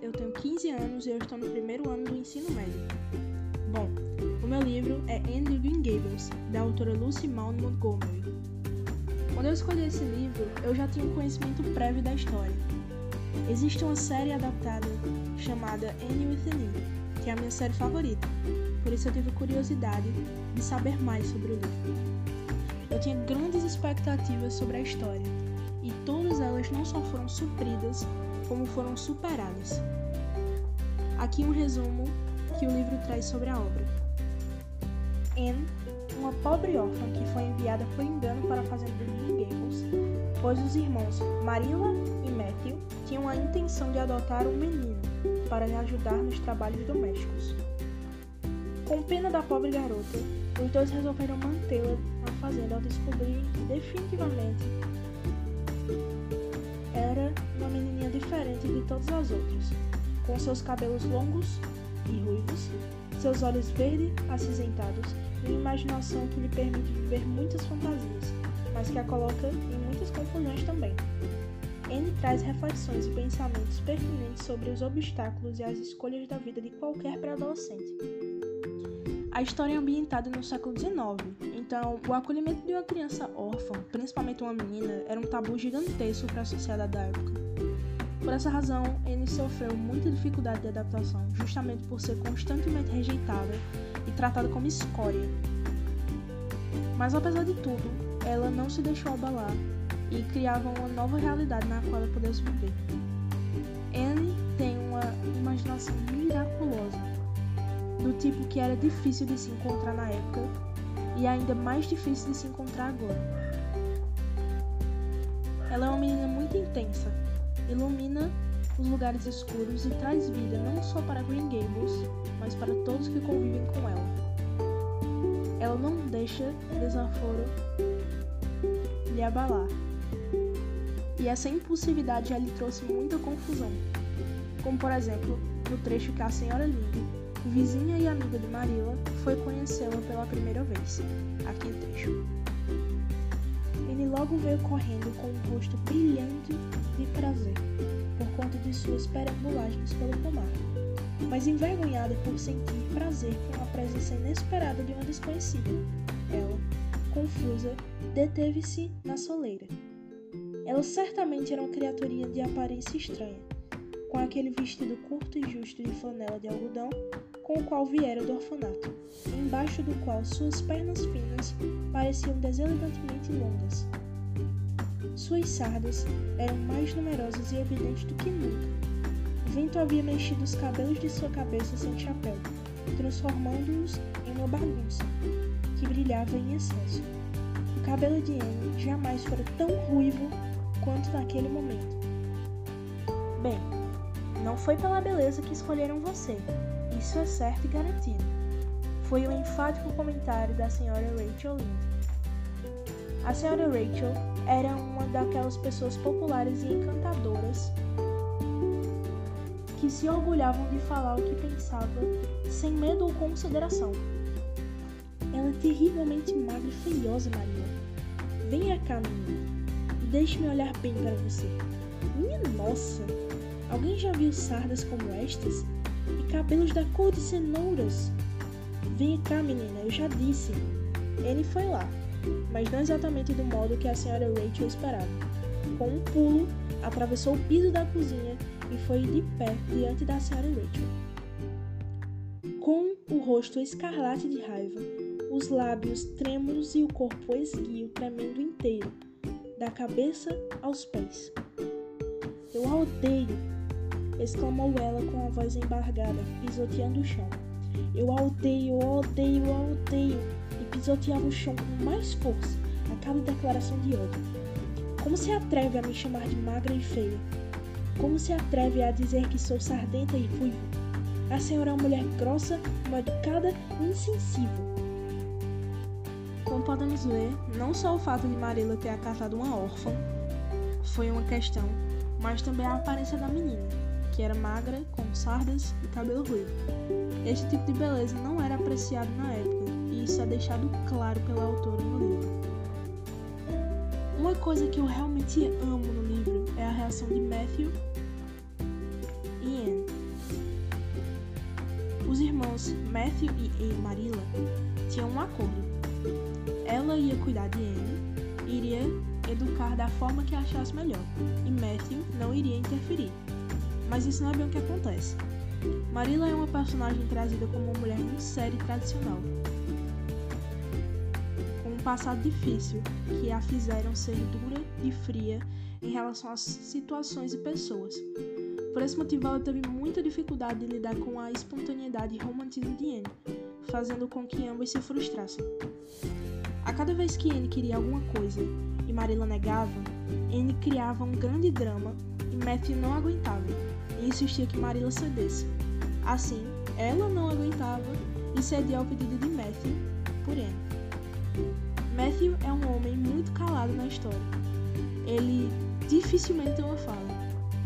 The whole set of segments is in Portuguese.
Eu tenho 15 anos e eu estou no primeiro ano do ensino médio. Bom, o meu livro é Anne Green Gables, da autora Lucy Maud Montgomery. Quando eu escolhi esse livro, eu já tinha um conhecimento prévio da história. Existe uma série adaptada chamada Anne with an E, que é a minha série favorita, por isso eu tive curiosidade de saber mais sobre o livro. Eu tinha grandes expectativas sobre a história, e todas elas não só foram supridas, como foram superadas. Aqui um resumo que o livro traz sobre a obra. Anne, uma pobre órfã que foi enviada por engano para a fazenda de Gables, pois os irmãos Marilla e Matthew tinham a intenção de adotar um menino para lhe ajudar nos trabalhos domésticos. Com pena da pobre garota, os dois resolveram mantê-la na fazenda ao descobrirem que definitivamente com seus cabelos longos e ruivos, seus olhos verdes acinzentados e uma imaginação que lhe permite viver muitas fantasias, mas que a coloca em muitas confusões também. Anne traz reflexões e pensamentos pertinentes sobre os obstáculos e as escolhas da vida de qualquer pré-adolescente. A história é ambientada no século XIX, então o acolhimento de uma criança órfã, principalmente uma menina, era um tabu gigantesco para a sociedade da época. Por essa razão, Anne sofreu muita dificuldade de adaptação, justamente por ser constantemente rejeitada e tratada como escória. Mas apesar de tudo, ela não se deixou abalar e criava uma nova realidade na qual ela pudesse viver. Anne tem uma imaginação miraculosa do tipo que era difícil de se encontrar na época e ainda mais difícil de se encontrar agora. Ela é uma menina muito intensa, ilumina os lugares escuros e traz vida não só para Green Gables, mas para todos que convivem com ela. Ela não deixa desaforo lhe abalar. E essa impulsividade já lhe trouxe muita confusão, como por exemplo no trecho que a senhora Linde vizinha e amiga de Marilla, foi conhecê-la pela primeira vez. Aqui o trecho. Logo veio correndo com um rosto brilhante de prazer, por conta de suas perambulagens pelo pomar, mas envergonhada por sentir prazer com a presença inesperada de uma desconhecida. Ela, confusa, deteve-se na soleira. Ela certamente era uma criaturinha de aparência estranha, com aquele vestido curto e justo de flanela de algodão com o qual viera do orfanato, embaixo do qual suas pernas finas pareciam deselegantemente longas. Suas sardas eram mais numerosas e evidentes do que nunca. O vento havia mexido os cabelos de sua cabeça sem chapéu, transformando-os em uma bagunça, que brilhava em excesso. O cabelo de Anne jamais fora tão ruivo quanto naquele momento. Bem, não foi pela beleza que escolheram você, isso é certo e garantido. Foi o enfático comentário da senhora Rachel Lynde. A senhora Rachel era uma daquelas pessoas populares e encantadoras que se orgulhavam de falar o que pensava sem medo ou consideração. Ela é terrivelmente magra e feiosa, Maria. Venha cá, menina, e deixe-me olhar bem para você. Minha nossa! Alguém já viu sardas como estas? e cabelos da cor de cenouras. Venha cá, menina, eu já disse. Ele foi lá, mas não exatamente do modo que a senhora Rachel esperava. Com um pulo, atravessou o piso da cozinha e foi de pé diante da senhora Rachel. Com o rosto escarlate de raiva, os lábios trêmulos e o corpo esguio tremendo inteiro, da cabeça aos pés. Eu a odeio, exclamou ela com a voz embargada, pisoteando o chão. Eu a odeio, eu a odeio, eu a odeio, pisoteava o chão com mais força a cada declaração de ódio. Como se atreve a me chamar de magra e feia? Como se atreve a dizer que sou sardenta e ruiva? A senhora é uma mulher grossa, mal educada e insensível. Como podemos ver, não só o fato de Marilla ter acatado uma órfã foi uma questão, mas também a aparência da menina que era magra, com sardas e cabelo ruivo. Este tipo de beleza não era apreciado na época, isso é deixado claro pela autora no livro. Uma coisa que eu realmente amo no livro é a reação de Matthew e irmãos Matthew e Marilla tinham um acordo. Ela ia cuidar de Anne iria educar da forma que achasse melhor, e Matthew não iria interferir. Mas isso não é bem o que acontece. Marilla é uma personagem trazida como uma mulher muito séria e tradicional, passado difícil que a fizeram ser dura e fria em relação às situações e pessoas. Por esse motivo, ela teve muita dificuldade de lidar com a espontaneidade e romantismo de Anne, fazendo com que ambos se frustrassem. A cada vez que Anne queria alguma coisa e Marilla negava, Anne criava um grande drama e Matthew não aguentava e insistia que Marilla cedesse. Assim, ela não aguentava e cedia ao pedido de Matthew por Anne. Matthew é um homem muito calado na história. Ele dificilmente tem uma fala,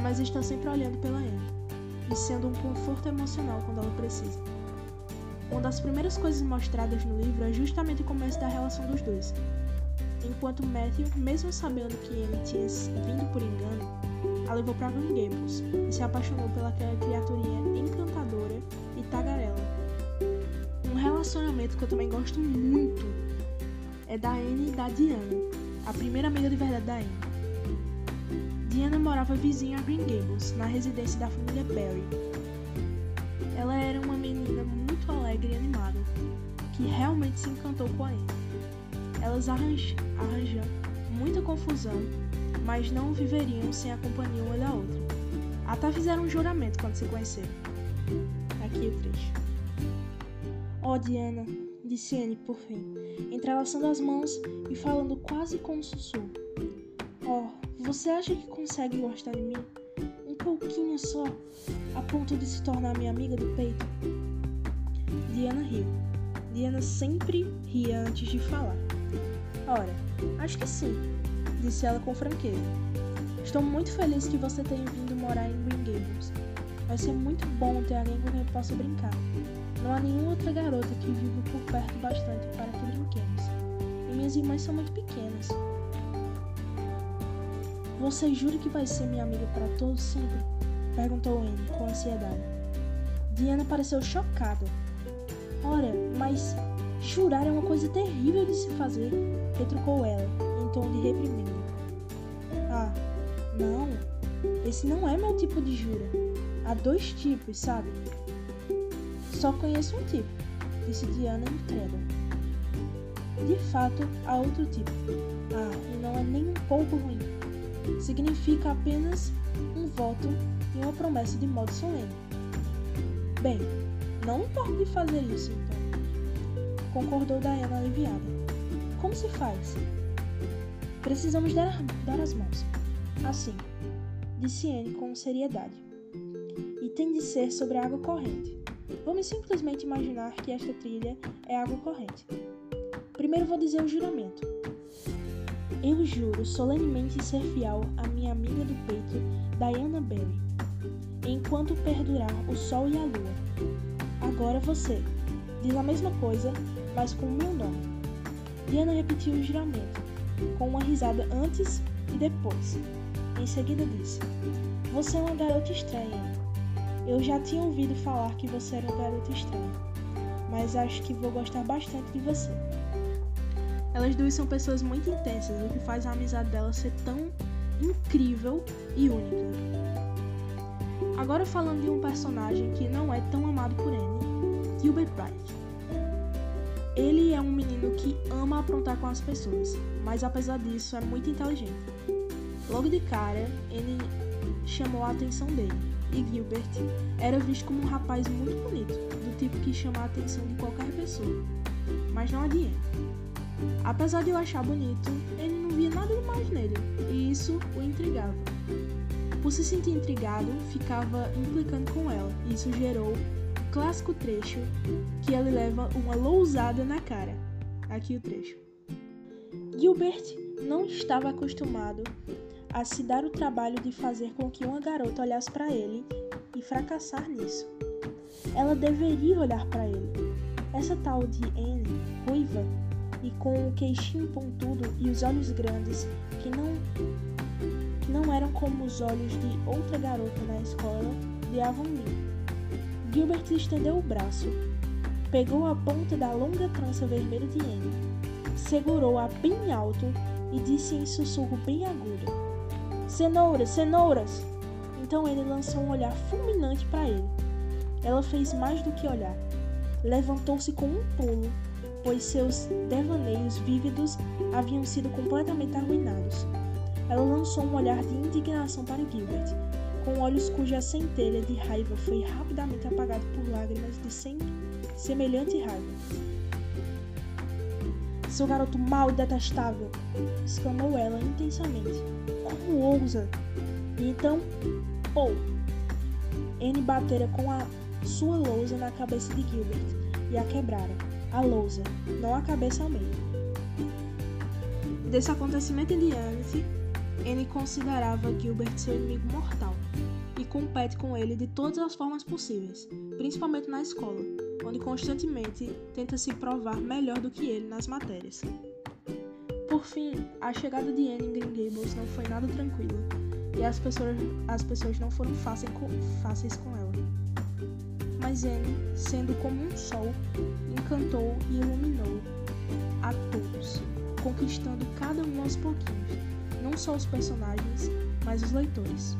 mas está sempre olhando pela Anne e sendo um conforto emocional quando ela precisa. Uma das primeiras coisas mostradas no livro é justamente o começo da relação dos dois. Enquanto Matthew, mesmo sabendo que Anne tinha vindo por engano, a levou para Green Gables e se apaixonou pelaquela criaturinha encantadora e tagarela. Um relacionamento que eu também gosto muito é da Anne e da Diana, a primeira amiga de verdade da Anne. Diana morava vizinha a Green Gables, na residência da família Barry. Ela era uma menina muito alegre e animada, que realmente se encantou com a Anne. Elas arranj arranjam muita confusão, mas não viveriam sem a companhia uma da outra. Até fizeram um juramento quando se conheceram. Aqui o trecho. Oh, Diana, disse Anne por fim, entrelaçando as mãos e falando quase com um sussurro. Oh, você acha que consegue gostar de mim? Um pouquinho só, a ponto de se tornar minha amiga do peito? Diana riu. Diana sempre ria antes de falar. Ora, acho que sim, disse ela com franqueza. Estou muito feliz que você tenha vindo morar em Green Gables. Vai ser muito bom ter alguém com quem possa brincar. Não há nenhuma outra garota que viva por perto bastante para que brinquemos. E minhas irmãs são muito pequenas. Você jura que vai ser minha amiga para todo sempre? Perguntou Anne com ansiedade. Diana pareceu chocada. Ora, mas jurar é uma coisa terrível de se fazer, retrucou ela, em tom de reprimenda. Ah, não, esse não é meu tipo de jura. Há dois tipos, sabe? Só conheço um tipo, disse Diana incrédula. De fato, há outro tipo. Ah, e não é nem um pouco ruim significa apenas um voto e uma promessa de modo solene. Bem, não importa de fazer isso, então, concordou Diana aliviada. Como se faz? Precisamos dar, dar as mãos. Assim, disse Anne com seriedade. E tem de ser sobre água corrente. Vamos simplesmente imaginar que esta trilha é água corrente. Primeiro vou dizer o juramento. Eu juro solenemente ser fiel à minha amiga do peito, Diana Berry, enquanto perdurar o sol e a lua. Agora você, diz a mesma coisa, mas com o meu nome. Diana repetiu o juramento, com uma risada antes e depois. Em seguida disse: Você é uma garota estranha. Eu já tinha ouvido falar que você era uma garota estranha, mas acho que vou gostar bastante de você. Elas duas são pessoas muito intensas, o que faz a amizade delas ser tão incrível e única. Agora falando de um personagem que não é tão amado por Anne, Gilbert Bright. Ele é um menino que ama aprontar com as pessoas, mas apesar disso é muito inteligente. Logo de cara, Anne chamou a atenção dele, e Gilbert era visto como um rapaz muito bonito, do tipo que chama a atenção de qualquer pessoa. Mas não adianta. Apesar de eu achar bonito, ele não via nada demais nele, e isso o intrigava. Por se sentir intrigado, ficava implicando com ela, e isso gerou o clássico trecho que ele leva uma lousada na cara. Aqui o trecho. Gilbert não estava acostumado a se dar o trabalho de fazer com que uma garota olhasse para ele e fracassar nisso. Ela deveria olhar para ele. Essa tal de Anne, ruiva, e com o queixinho pontudo e os olhos grandes que não que não eram como os olhos de outra garota na escola de Avonlea. Gilbert estendeu o braço, pegou a ponta da longa trança vermelha de Anne, segurou-a bem alto e disse em sussurro bem agudo: Cenouras, cenouras! Então ele lançou um olhar fulminante para ele. Ela fez mais do que olhar. Levantou-se com um pulo, pois seus devaneios vívidos haviam sido completamente arruinados. Ela lançou um olhar de indignação para Gilbert, com olhos cuja centelha de raiva foi rapidamente apagada por lágrimas de sem semelhante raiva. Seu garoto mau e detestável! exclamou ela intensamente. Como ousa? Então, ou! Anne batera com a sua lousa na cabeça de Gilbert e a quebrara. A lousa, não a cabeça ao meio. Desse acontecimento em diante, Anne considerava Gilbert seu inimigo mortal e compete com ele de todas as formas possíveis, principalmente na escola, onde constantemente tenta se provar melhor do que ele nas matérias. Por fim, a chegada de Anne em Green Gables não nada tranquila, e as pessoas, as pessoas não foram fáceis com, fáceis com ela. Mas Anne, sendo como um sol, encantou e iluminou a todos, conquistando cada um aos pouquinhos, não só os personagens, mas os leitores.